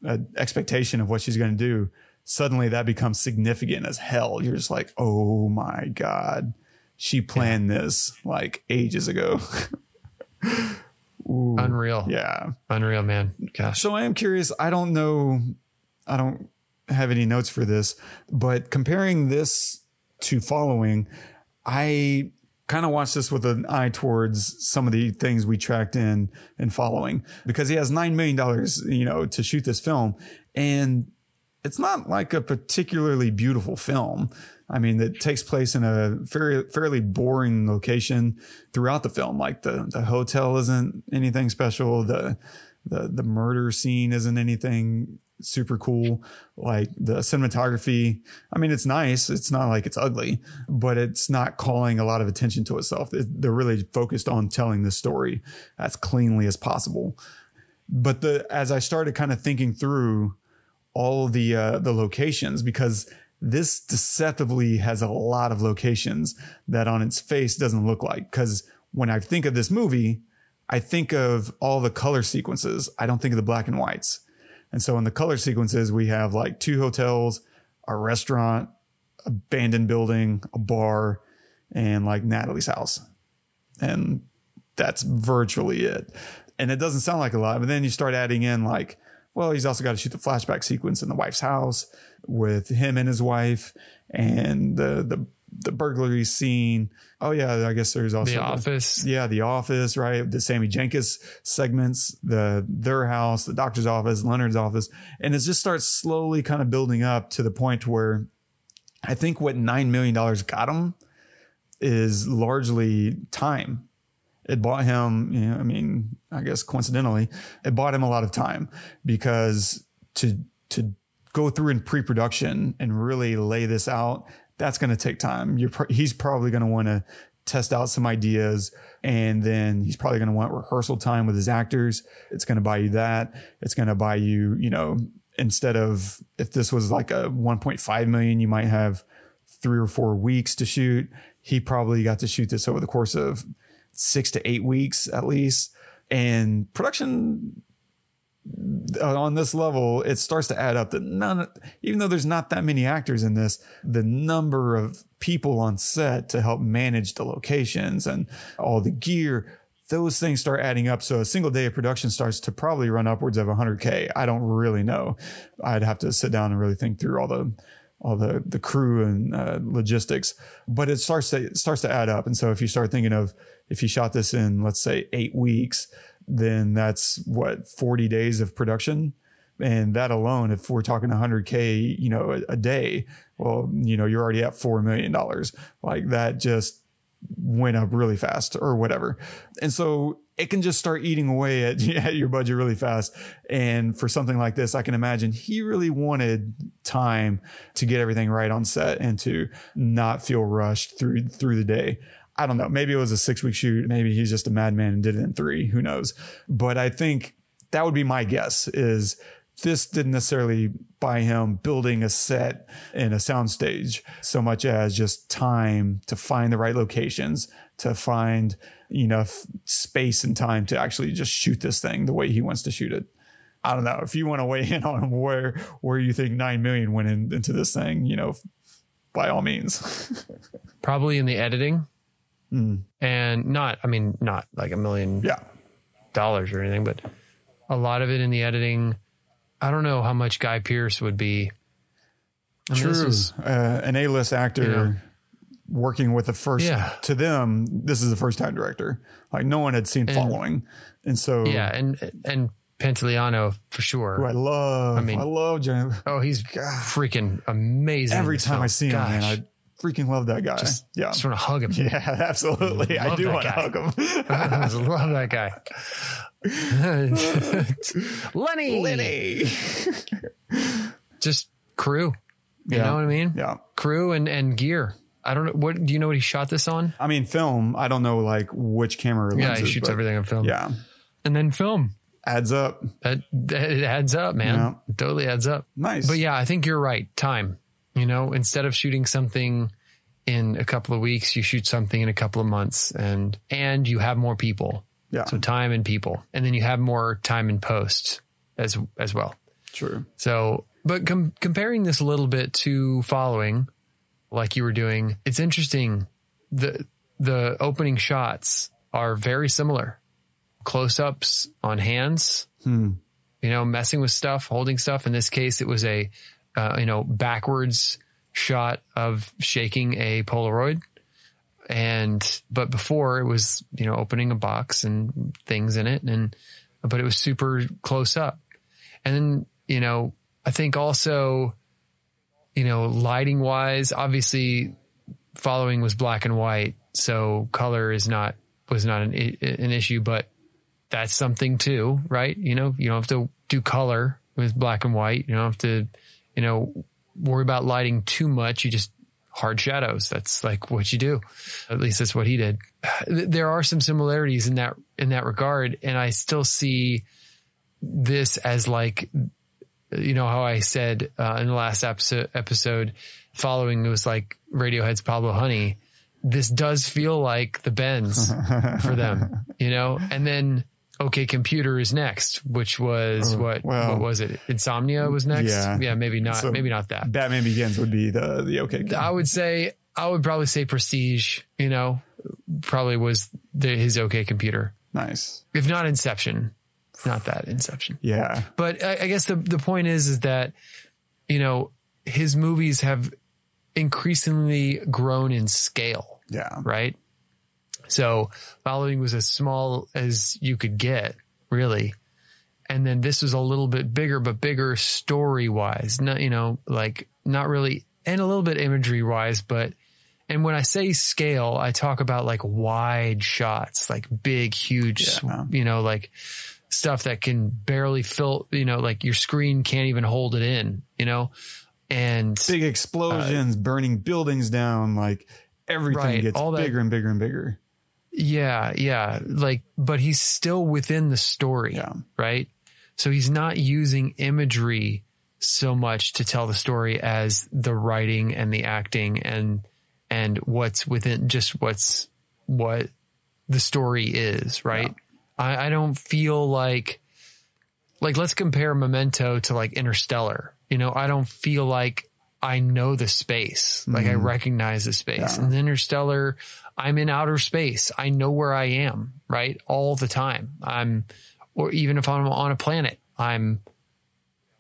a, a expectation of what she's going to do, suddenly that becomes significant as hell. You're just like, oh my God, she planned this like ages ago. Ooh, Unreal. yeah. Unreal, man. Gosh. So I am curious. I don't know. I don't have any notes for this, but comparing this to following, I kind of watched this with an eye towards some of the things we tracked in and following because he has $9 million, you know, to shoot this film. And it's not like a particularly beautiful film. I mean, it takes place in a very fairly boring location throughout the film. Like the the hotel isn't anything special. The the the murder scene isn't anything super cool. Like the cinematography, I mean, it's nice. It's not like it's ugly, but it's not calling a lot of attention to itself. It- They're really focused on telling the story as cleanly as possible. But the as I started kind of thinking through all the uh, the locations because this deceptively has a lot of locations that on its face doesn't look like. Because when I think of this movie, I think of all the color sequences. I don't think of the black and whites. And so in the color sequences, we have like two hotels, a restaurant, abandoned building, a bar, and like Natalie's house. And that's virtually it. And it doesn't sound like a lot, but then you start adding in like, well, he's also got to shoot the flashback sequence in the wife's house with him and his wife and the the the burglary scene. Oh yeah, I guess there's also The Office. Yeah, the office, right? The Sammy Jankis segments, the their house, the doctor's office, Leonard's office, and it just starts slowly kind of building up to the point where I think what $9 million got him is largely time. It bought him, you know, I mean, I guess coincidentally, it bought him a lot of time because to, to go through in pre-production and really lay this out, that's going to take time. You're, pr- he's probably going to want to test out some ideas and then he's probably going to want rehearsal time with his actors. It's going to buy you that. It's going to buy you, you know, instead of if this was like a 1.5 million, you might have three or four weeks to shoot. He probably got to shoot this over the course of six to eight weeks at least. And production uh, on this level, it starts to add up that none, even though there's not that many actors in this, the number of people on set to help manage the locations and all the gear, those things start adding up. So a single day of production starts to probably run upwards of 100k. I don't really know. I'd have to sit down and really think through all the all the the crew and uh, logistics, but it starts to it starts to add up. And so if you start thinking of if you shot this in let's say eight weeks, then that's what 40 days of production. And that alone, if we're talking 100K, you know, a, a day, well, you know, you're already at $4 million. Like that just went up really fast or whatever. And so it can just start eating away at, at, your budget really fast. And for something like this, I can imagine he really wanted time to get everything right on set and to not feel rushed through, through the day. I don't know. Maybe it was a six week shoot. Maybe he's just a madman and did it in three. Who knows? But I think that would be my guess is this didn't necessarily buy him building a set in a soundstage so much as just time to find the right locations, to find enough space and time to actually just shoot this thing the way he wants to shoot it. I don't know if you want to weigh in on where where you think nine million went in, into this thing. You know, by all means. Probably in the editing, mm. and not. I mean, not like a million yeah. dollars or anything, but a lot of it in the editing I don't know how much Guy Pearce would be. I mean, True, is, uh, an A-list actor you know, working with the first. Yeah. To them, this is the first time director. Like no one had seen and, following, and so yeah, and and Pantoliano for sure. Who I love. I mean, I love Jim. Oh, he's God. freaking amazing. Every time film. I see him, man, I freaking love that guy. Just, yeah, just want to hug him. Yeah, absolutely. I do want to hug him. I love that guy. Lenny. Lenny. Just crew. You yeah. know what I mean? Yeah. Crew and, and gear. I don't know. What do you know what he shot this on? I mean, film. I don't know like which camera. Yeah, he shoots everything on film. Yeah. And then film adds up. That, that it adds up, man. Yeah. Totally adds up. Nice. But yeah, I think you're right. Time. You know, instead of shooting something in a couple of weeks, you shoot something in a couple of months and and you have more people. Yeah. So time and people, and then you have more time in post as as well. True. So, but com- comparing this a little bit to following, like you were doing, it's interesting. the The opening shots are very similar. Close ups on hands. Hmm. You know, messing with stuff, holding stuff. In this case, it was a uh, you know backwards shot of shaking a Polaroid. And but before it was you know opening a box and things in it and but it was super close up. And then you know i think also you know lighting wise obviously following was black and white so color is not was not an, an issue but that's something too right? You know you don't have to do color with black and white. You don't have to you know worry about lighting too much you just hard shadows. That's like what you do. At least that's what he did. There are some similarities in that in that regard, and I still see this as like you know how I said uh, in the last episode, episode following it was like Radiohead's Pablo Honey. This does feel like the bends for them, you know, and then OK Computer is next, which was oh, what? Well, what was it? Insomnia was next. Yeah, yeah, maybe not. So maybe not that. Batman Begins would be the the OK. I would say I would probably say Prestige. You know, probably was the, his OK Computer. Nice. If not Inception, not that Inception. Yeah. But I, I guess the the point is is that you know his movies have increasingly grown in scale. Yeah. Right. So following was as small as you could get, really. And then this was a little bit bigger, but bigger story wise. Not, you know, like not really and a little bit imagery wise, but and when I say scale, I talk about like wide shots, like big, huge, Yeah. you know, like stuff that can barely fill, you know, like your screen can't even hold it in, you know, and Big explosions, uh, burning buildings down, like everything Right, gets all that- bigger and bigger and bigger. Yeah, yeah. Like, but he's still within the story, Yeah. right? So he's not using imagery so much to tell the story as the writing and the acting and and what's within just what's what the story is, right? I, I don't feel like like let's compare Memento to like Interstellar. You know, I don't feel like I know the space. Like I mm-hmm. recognize the space. Yeah. And Interstellar, I'm in outer space. I know where I am, right? All the time. I'm or even if I'm on a planet, I'm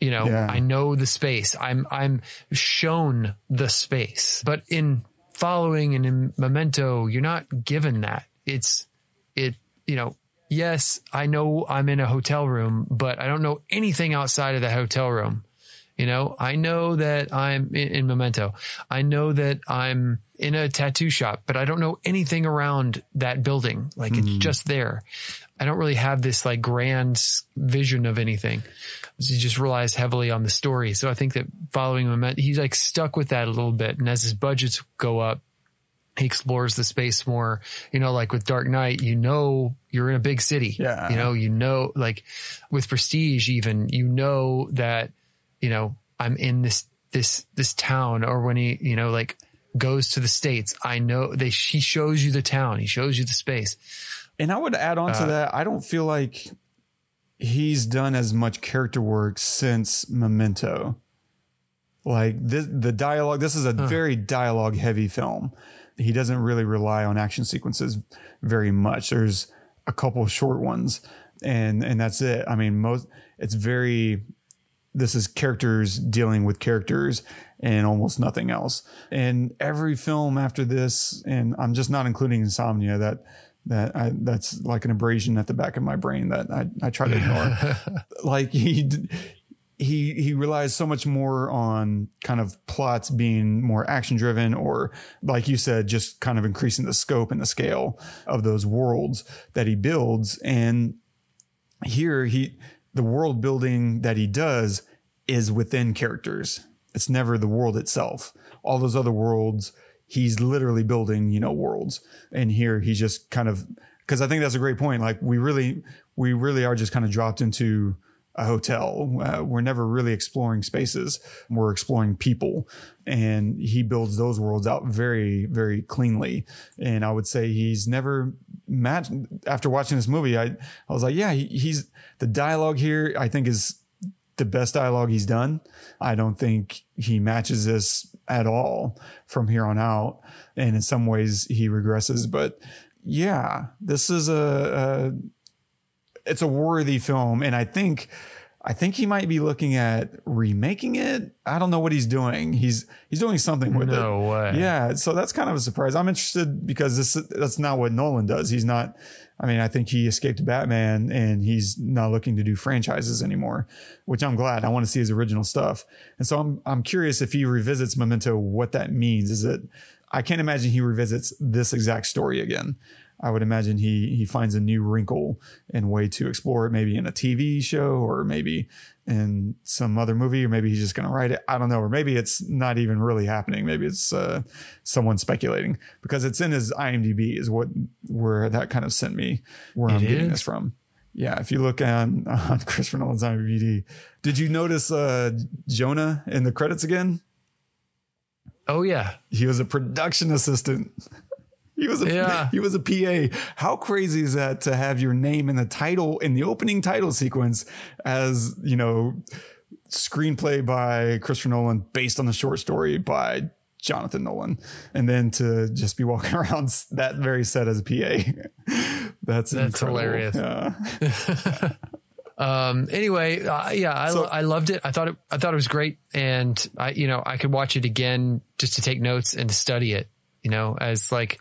you know, Yeah. I know the space. I'm I'm shown the space. But in following and in Memento, you're not given that. It's it, you know, yes, I know I'm in a hotel room, but I don't know anything outside of the hotel room. You know, I know that I'm in, in Memento. I know that I'm in a tattoo shop, but I don't know anything around that building. Like it's hmm. just there. I don't really have this like grand vision of anything. He just relies heavily on the story. So I think that following Memento, he's like stuck with that a little bit. And as his budgets go up, he explores the space more. You know, like with Dark Knight, you know you're in a big city. Yeah. You know, you know, like with Prestige, even you know that you know I'm in this this this town. Or when he you know like goes to the states, I know they he shows you the town. He shows you the space. And I would add on Uh, to that, I don't feel like he's done as much character work since Memento. Like this, the dialogue, this is a very dialogue heavy film. He doesn't really rely on action sequences very much. There's a couple short ones and, and that's it. I mean, most, it's very, this is characters dealing with characters and almost nothing else. And every film after this, and I'm just not including Insomnia, that that I, that's like an abrasion at the back of my brain that I, I try to ignore. like he he he relies so much more on kind of plots being more action driven or like you said just kind of increasing the scope and the scale of those worlds that he builds and here he the world building that he does is within characters. It's never the world itself. All those other worlds he's literally building you know worlds. And here he's just kind of because i think that's a great point. Like we really we really are just kind of dropped into a hotel uh, we're never really exploring spaces we're exploring people and he builds those worlds out very very cleanly and i would say he's never matched after watching this movie i i was like yeah he, he's the dialogue here i think is the best dialogue he's done. I don't think he matches this at all from here on out. And in some ways he regresses, but yeah, this is a, a it's a worthy film. And I think, I think he might be looking at remaking it. I don't know what he's doing. He's, he's doing something with it. No way. Yeah. So that's kind of a surprise. I'm interested because this, that's not what Nolan does. He's not, I mean, I think he escaped Batman and he's not looking to do franchises anymore, which I'm glad. I want to see his original stuff. And so I'm, I'm curious if he revisits Memento, what that means. Is it, I can't imagine he revisits this exact story again. I would imagine he, he finds a new wrinkle and way to explore it, maybe in a TV show or maybe in some other movie, or maybe he's just going to write it. I don't know. Or maybe it's not even really happening. Maybe it's, uh, someone speculating because it's in his IMDb is what, where that kind of sent me where I'm It getting this from. Yeah. If you look on, on Christopher Nolan's IMDb, did you notice, uh, Jonah in the credits again? Oh yeah. He was a production assistant. He was a Yeah. he was a PA. How crazy is that to have your name in the title in the opening title sequence as, you know, screenplay by Christopher Nolan based on the short story by Jonathan Nolan and then to just be walking around that very set as a PA. That's That's incredible. hilarious. Yeah. Um, anyway, uh, yeah, I, So- I loved it. I thought it, I thought it was great. And I, you know, I could watch it again just to take notes and to study it, you know, as like,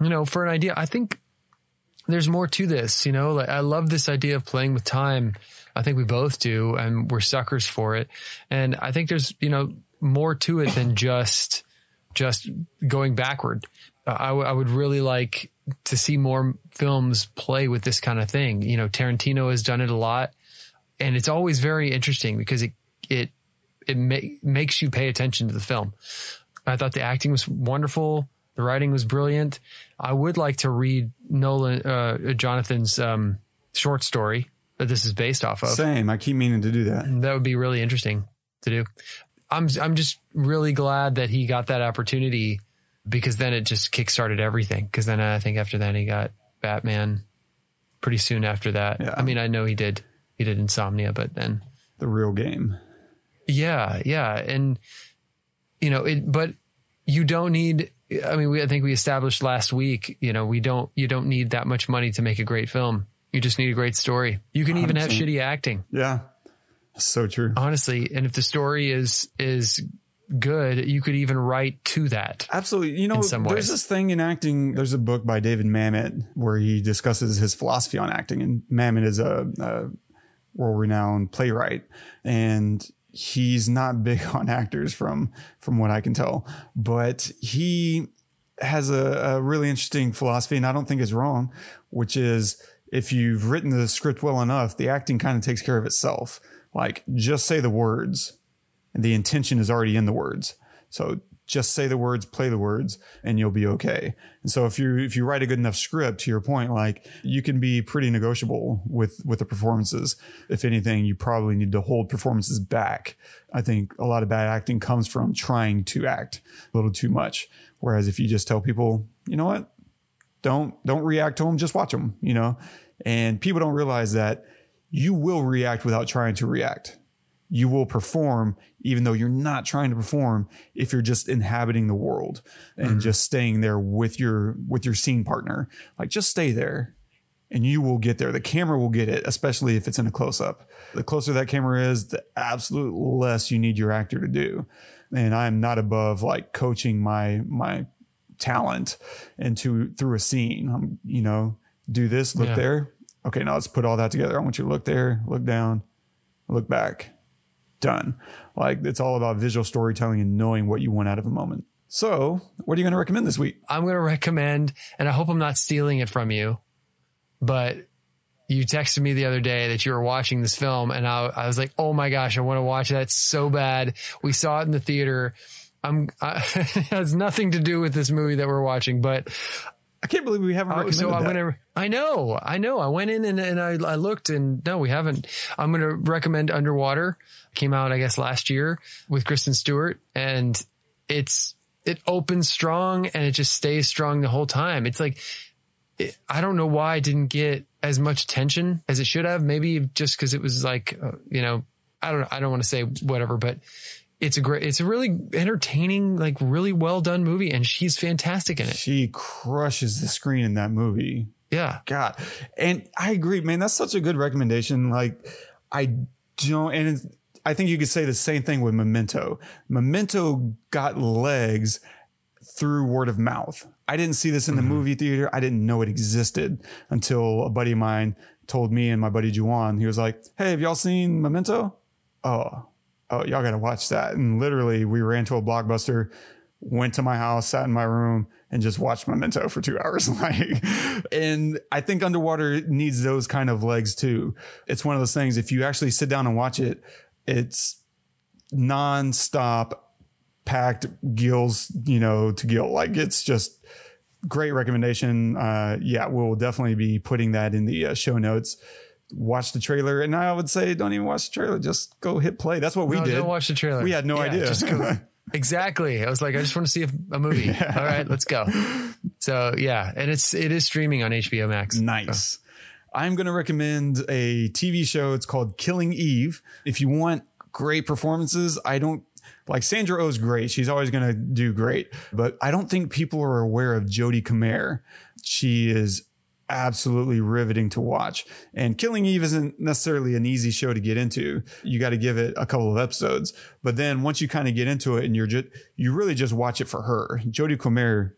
you know, for an idea. I think there's more to this, you know, like I love this idea of playing with time. I think we both do and we're suckers for it. And I think there's, you know, more to it than just just going backward. Uh, I, w- I would really like to see more films play with this kind of thing. You know, Tarantino has done it a lot, and it's always very interesting because it it it ma- makes you pay attention to the film. I thought the acting was wonderful. The writing was brilliant. I would like to read Nolan, uh, Jonathan's um, short story that this is based off of. Same. I keep meaning to do that. That would be really interesting to do. I'm I'm just really glad that he got that opportunity because then it just kickstarted everything. Because then I think after that he got Batman pretty soon after that. Yeah. I mean, I know he did he did Insomnia, but then The real game. yeah, yeah, and you know it, but you don't need. I mean, we, I think we established last week. You know, we don't. You don't need that much money to make a great film. You just need a great story. You can even have shitty acting, Yeah. So true. honestly. And if the story is is good, you could even write to that. Absolutely. You know, there's this thing in acting. There's a book by David Mamet where he discusses his philosophy on acting. And Mamet is a, a world renowned playwright. And he's not big on actors from, from what I can tell, but he has a, a really interesting philosophy. And I don't think it's wrong, which is if you've written the script well enough, the acting kind of takes care of itself. Like just say the words and the intention is already in the words. So just say the words, play the words, and you'll be okay. And so if you if you write a good enough script, to your point, like you can be pretty negotiable with with the performances. If anything, you probably need to hold performances back. I think a lot of bad acting comes from trying to act a little too much. Whereas if you just tell people, you know what, don't don't react to them, just watch them, you know. And people don't realize that you will react without trying to react you will perform even though you're not trying to perform if you're just inhabiting the world and mm-hmm. just staying there with your with your scene partner. Like just stay there and you will get there. The camera will get it especially if it's in a close up the closer that camera is the absolute less you need your actor to do. And i'm not above like coaching my my talent into through a scene. I'm you know do this look Yeah. there. Okay now let's put all that together. I want you to look there look down look back done. Like it's all about visual storytelling and knowing what you want out of a moment. So, what are you going to recommend this week? I'm going to recommend, and I hope I'm not stealing it from you, but you texted me the other day that you were watching this film, and I, I was like, oh my gosh, I want to watch that so bad. We saw it in the theater. I'm, I, it has nothing to do with this movie that we're watching, but I can't believe we haven't Oh, recommended so I'm that. gonna. I know, I know. I went in and, and I, I looked, and no, we haven't. I'm gonna recommend Underwater. Came out, I guess, last year with Kristen Stewart, and it's it opens strong and it just stays strong the whole time. It's like it, I don't know why I didn't get as much attention as it should have. Maybe just because it was like uh, you know, I don't. I don't want to say whatever, but. It's a great, it's a really entertaining, like really well done movie, and she's fantastic in it. she crushes the screen in that movie. Yeah. God. And I agree, man. That's such a good recommendation. Like, I don't, and it's, I think you could say the same thing with Memento. Memento got legs through word of mouth. I didn't see this in the mm-hmm. movie theater. I didn't know it existed until a buddy of mine told me and my buddy Juwan. He was like, Hey, have y'all seen Memento? Oh, oh, y'all got to watch that. And literally, we ran to a blockbuster, went to my house, sat in my room, and just watched Memento for two hours. like, and I think Underwater needs those kind of legs too. It's one of those things. If you actually sit down and watch it, it's non-stop packed gills, you know, to gill. Like it's just great recommendation. Uh, yeah, we'll definitely be putting that in the uh, show notes. Watch the trailer, and I would say don't even watch the trailer. Just go hit play. That's what we No, did. Don't watch the trailer. We had no Yeah, idea. Just go. Exactly. I was like, I just want to see a, a movie. All right, let's go. So yeah, and it's it is streaming on HBO Max. Nice. I'm going to recommend a TV show. It's called Killing Eve. If you want great performances, I don't like Sandra Oh's great. She's always going to do great, but I don't think people are aware of Jodie Comer. She is absolutely riveting to watch. And Killing Eve isn't necessarily an easy show to get into. You got to give it a couple of episodes, but then once you kind of get into it and you're just, you really just watch it for her. Jodie Comer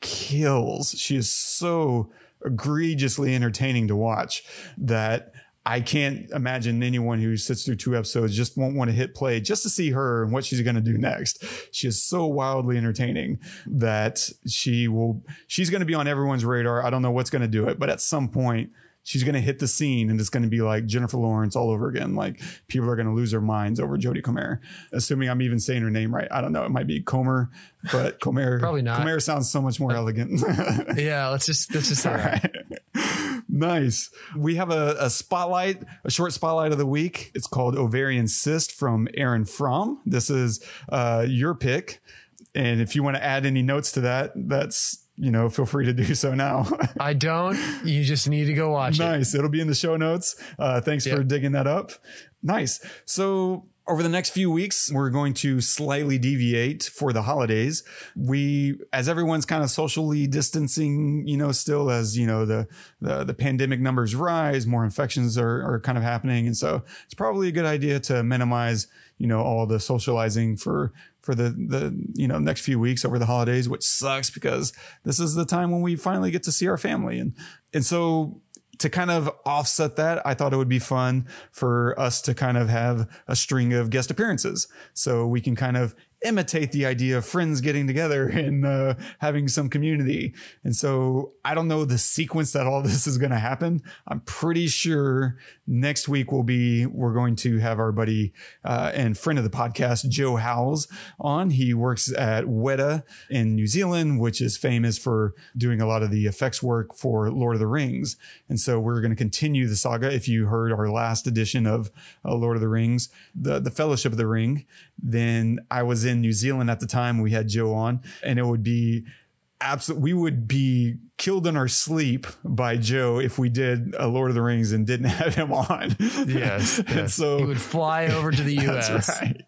kills. She is so egregiously entertaining to watch that I can't imagine anyone who sits through two episodes just won't want to hit play just to see her and what she's going to do next. She is so wildly entertaining that she will, she's going to be on everyone's radar. I don't know what's going to do it, but at some point, she's going to hit the scene and it's going to be like Jennifer Lawrence all over again. Like people are going to lose their minds over Jodie Comer, assuming I'm even saying her name right. I don't know. It might be Comer, but Comer Probably not. Comer sounds so much more elegant. Yeah, let's just let's just say that. nice. We have a, a spotlight, a short spotlight of the week. It's called Ovarian Cyst from Aron Fromm. This is uh, your pick. And if you want to add any notes to that, that's, you know, feel free to do so now. I don't. You just need to go watch it. nice. It'll be in the show notes. Uh, thanks for digging that up. Nice. So over the next few weeks, we're going to slightly deviate for the holidays. We, as everyone's kind of socially distancing, you know, still as, you know, the, the, the pandemic numbers rise, more infections are, are kind of happening. And so it's probably a good idea to minimize, you know, all the socializing for, for the, the, you know, next few weeks over the holidays, which sucks because this is the time when we finally get to see our family. And, and so to kind of offset that, I thought it would be fun for us to kind of have a string of guest appearances. So we can kind of imitate the idea of friends getting together and uh, having some community. And so I don't know the sequence that all this is going to happen. I'm pretty sure next week will be, we're going to have our buddy uh, and friend of the podcast, Joe Howells on. He works at Weta in New Zealand, which is famous for doing a lot of the effects work for Lord of the Rings. And so we're going to continue the saga. If you heard our last edition of uh, Lord of the Rings, the, the Fellowship of the Ring, then I was in New Zealand at the time. We had Joe on and it would be absolute. We would be killed in our sleep by Joe if we did a Lord of the Rings and didn't have him on. Yes. and yes. so he would fly over to the U.S. that's right.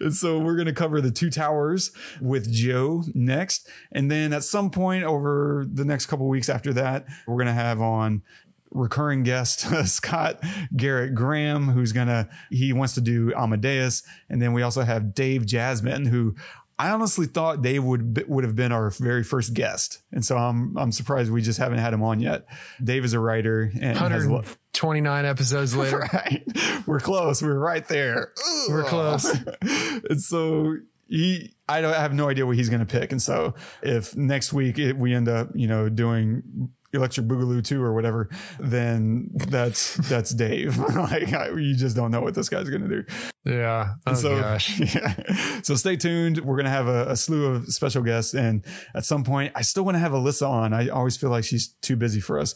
And so we're going to cover the two towers with Joe next. And then at some point over the next couple of weeks after that, we're going to have on recurring guest Scott Garrett Graham, who's to, he wants to do Amadeus. And then we also have Dave Jasmine, who I honestly thought Dave would would have been our very first guest, and so I'm I'm surprised we just haven't had him on yet. Dave is a writer and has lo- 129 episodes later. right. We're close. We're right there. We're close. and so he, I don't I have no idea what he's going to pick. And so if next week it, we end up, you know, doing Electric Boogaloo 2 or whatever, then that's, that's Dave. like I, you just don't know what this guy's going to do. Yeah. Oh so, gosh. yeah. So stay tuned. We're going to have a, a slew of special guests. And at some point, I still want to have Alyssa on. I always feel like she's too busy for us.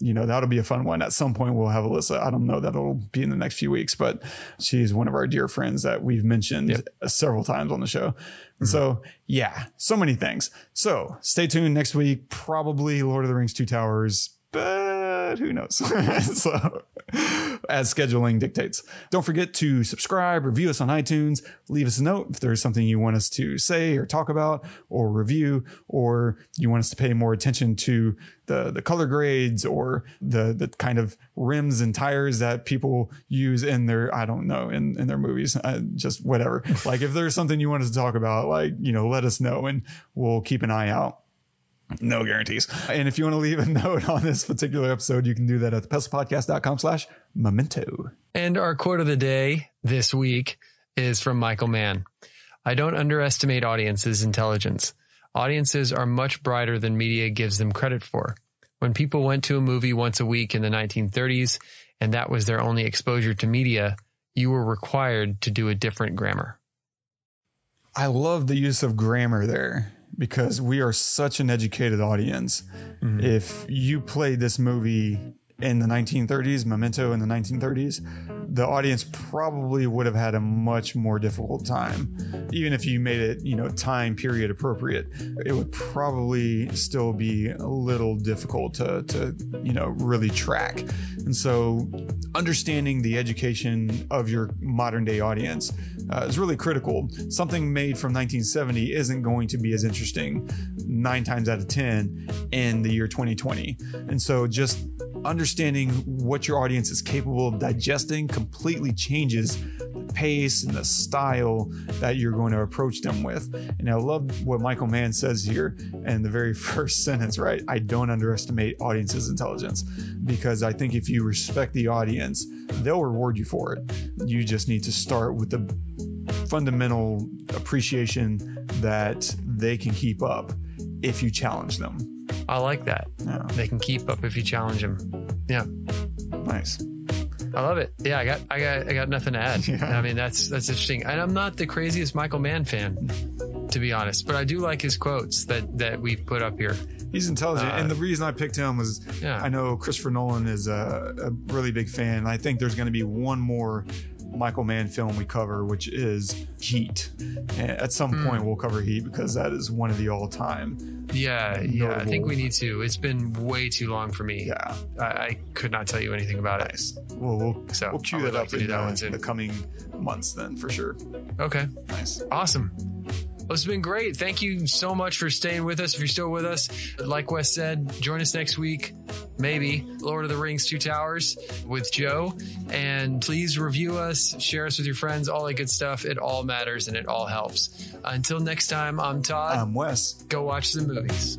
You know, that'll be a fun one. At some point, we'll have Alyssa. I don't know that it'll be in the next few weeks, but she's one of our dear friends that we've mentioned Yep. several times on the show. And so, yeah, so many things. So stay tuned next week. Probably Lord of the Rings, Two Towers, but who knows? so, as scheduling dictates. Don't forget to subscribe, review us on iTunes, leave us a note if there's something you want us to say or talk about or review, or you want us to pay more attention to the, the color grades or the, the kind of rims and tires that people use in their, I don't know, in, in their movies, uh, just whatever. like if there's something you want us to talk about, like, you know, let us know and we'll keep an eye out. No guarantees. And if you want to leave a note on this particular episode, you can do that at thepestlepodcast.com slash memento. And our quote of the day this week is from Michael Mann. I don't underestimate audiences' intelligence. Audiences are much brighter than media gives them credit for. When people went to a movie once a week in the 1930s and that was their only exposure to media, you were required to do a different grammar. I love the use of grammar there because we are such an educated audience. Mm-hmm. If you played this movie in the 1930s, Memento in the 1930s, the audience probably would have had a much more difficult time. Even if you made it, you know, time period appropriate, it would probably still be a little difficult to, to you know, really track. And so understanding the education of your modern day audience uh, is really critical. Something made from 1970 isn't going to be as interesting nine times out of 10 in the year 2020. And so just understanding what your audience is capable of digesting completely changes the pace and the style that you're going to approach them with. And I love what Michael Mann says here in the very first sentence, right? I don't underestimate audience's intelligence because I think if you respect the audience, they'll reward you for it. You just need to start with the fundamental appreciation that they can keep up if you challenge them. I like that. Yeah. They can keep up if you challenge them. Yeah. Nice. I love it. Yeah, I got, I got, I got nothing to add. Yeah. I mean, that's that's interesting. And I'm not the craziest Michael Mann fan, to be honest, but I do like his quotes that that we've put up here. He's intelligent, Uh, and the reason I picked him was Yeah. I know Christopher Nolan is a, a really big fan. I think there's going to be one more Michael Mann film we cover, which is Heat. And at some Hmm. point, we'll cover Heat because that is one of the all-time. Yeah, yeah. I think we need to. It's been way too long for me. Yeah, I, I could not tell you anything about it. nice. We'll we'll, So, we'll cue that like up in that the, one soon. the coming months, then for sure. Okay. Nice. Awesome. Well, it's been great. Thank you so much for staying with us. If you're still with us, like Wes said, join us next week. Maybe Lord of the Rings Two Towers with Joe. And please review us, share us with your friends, all that good stuff. It all matters and it all helps. Until next time, I'm Todd. I'm Wes. Go watch some movies.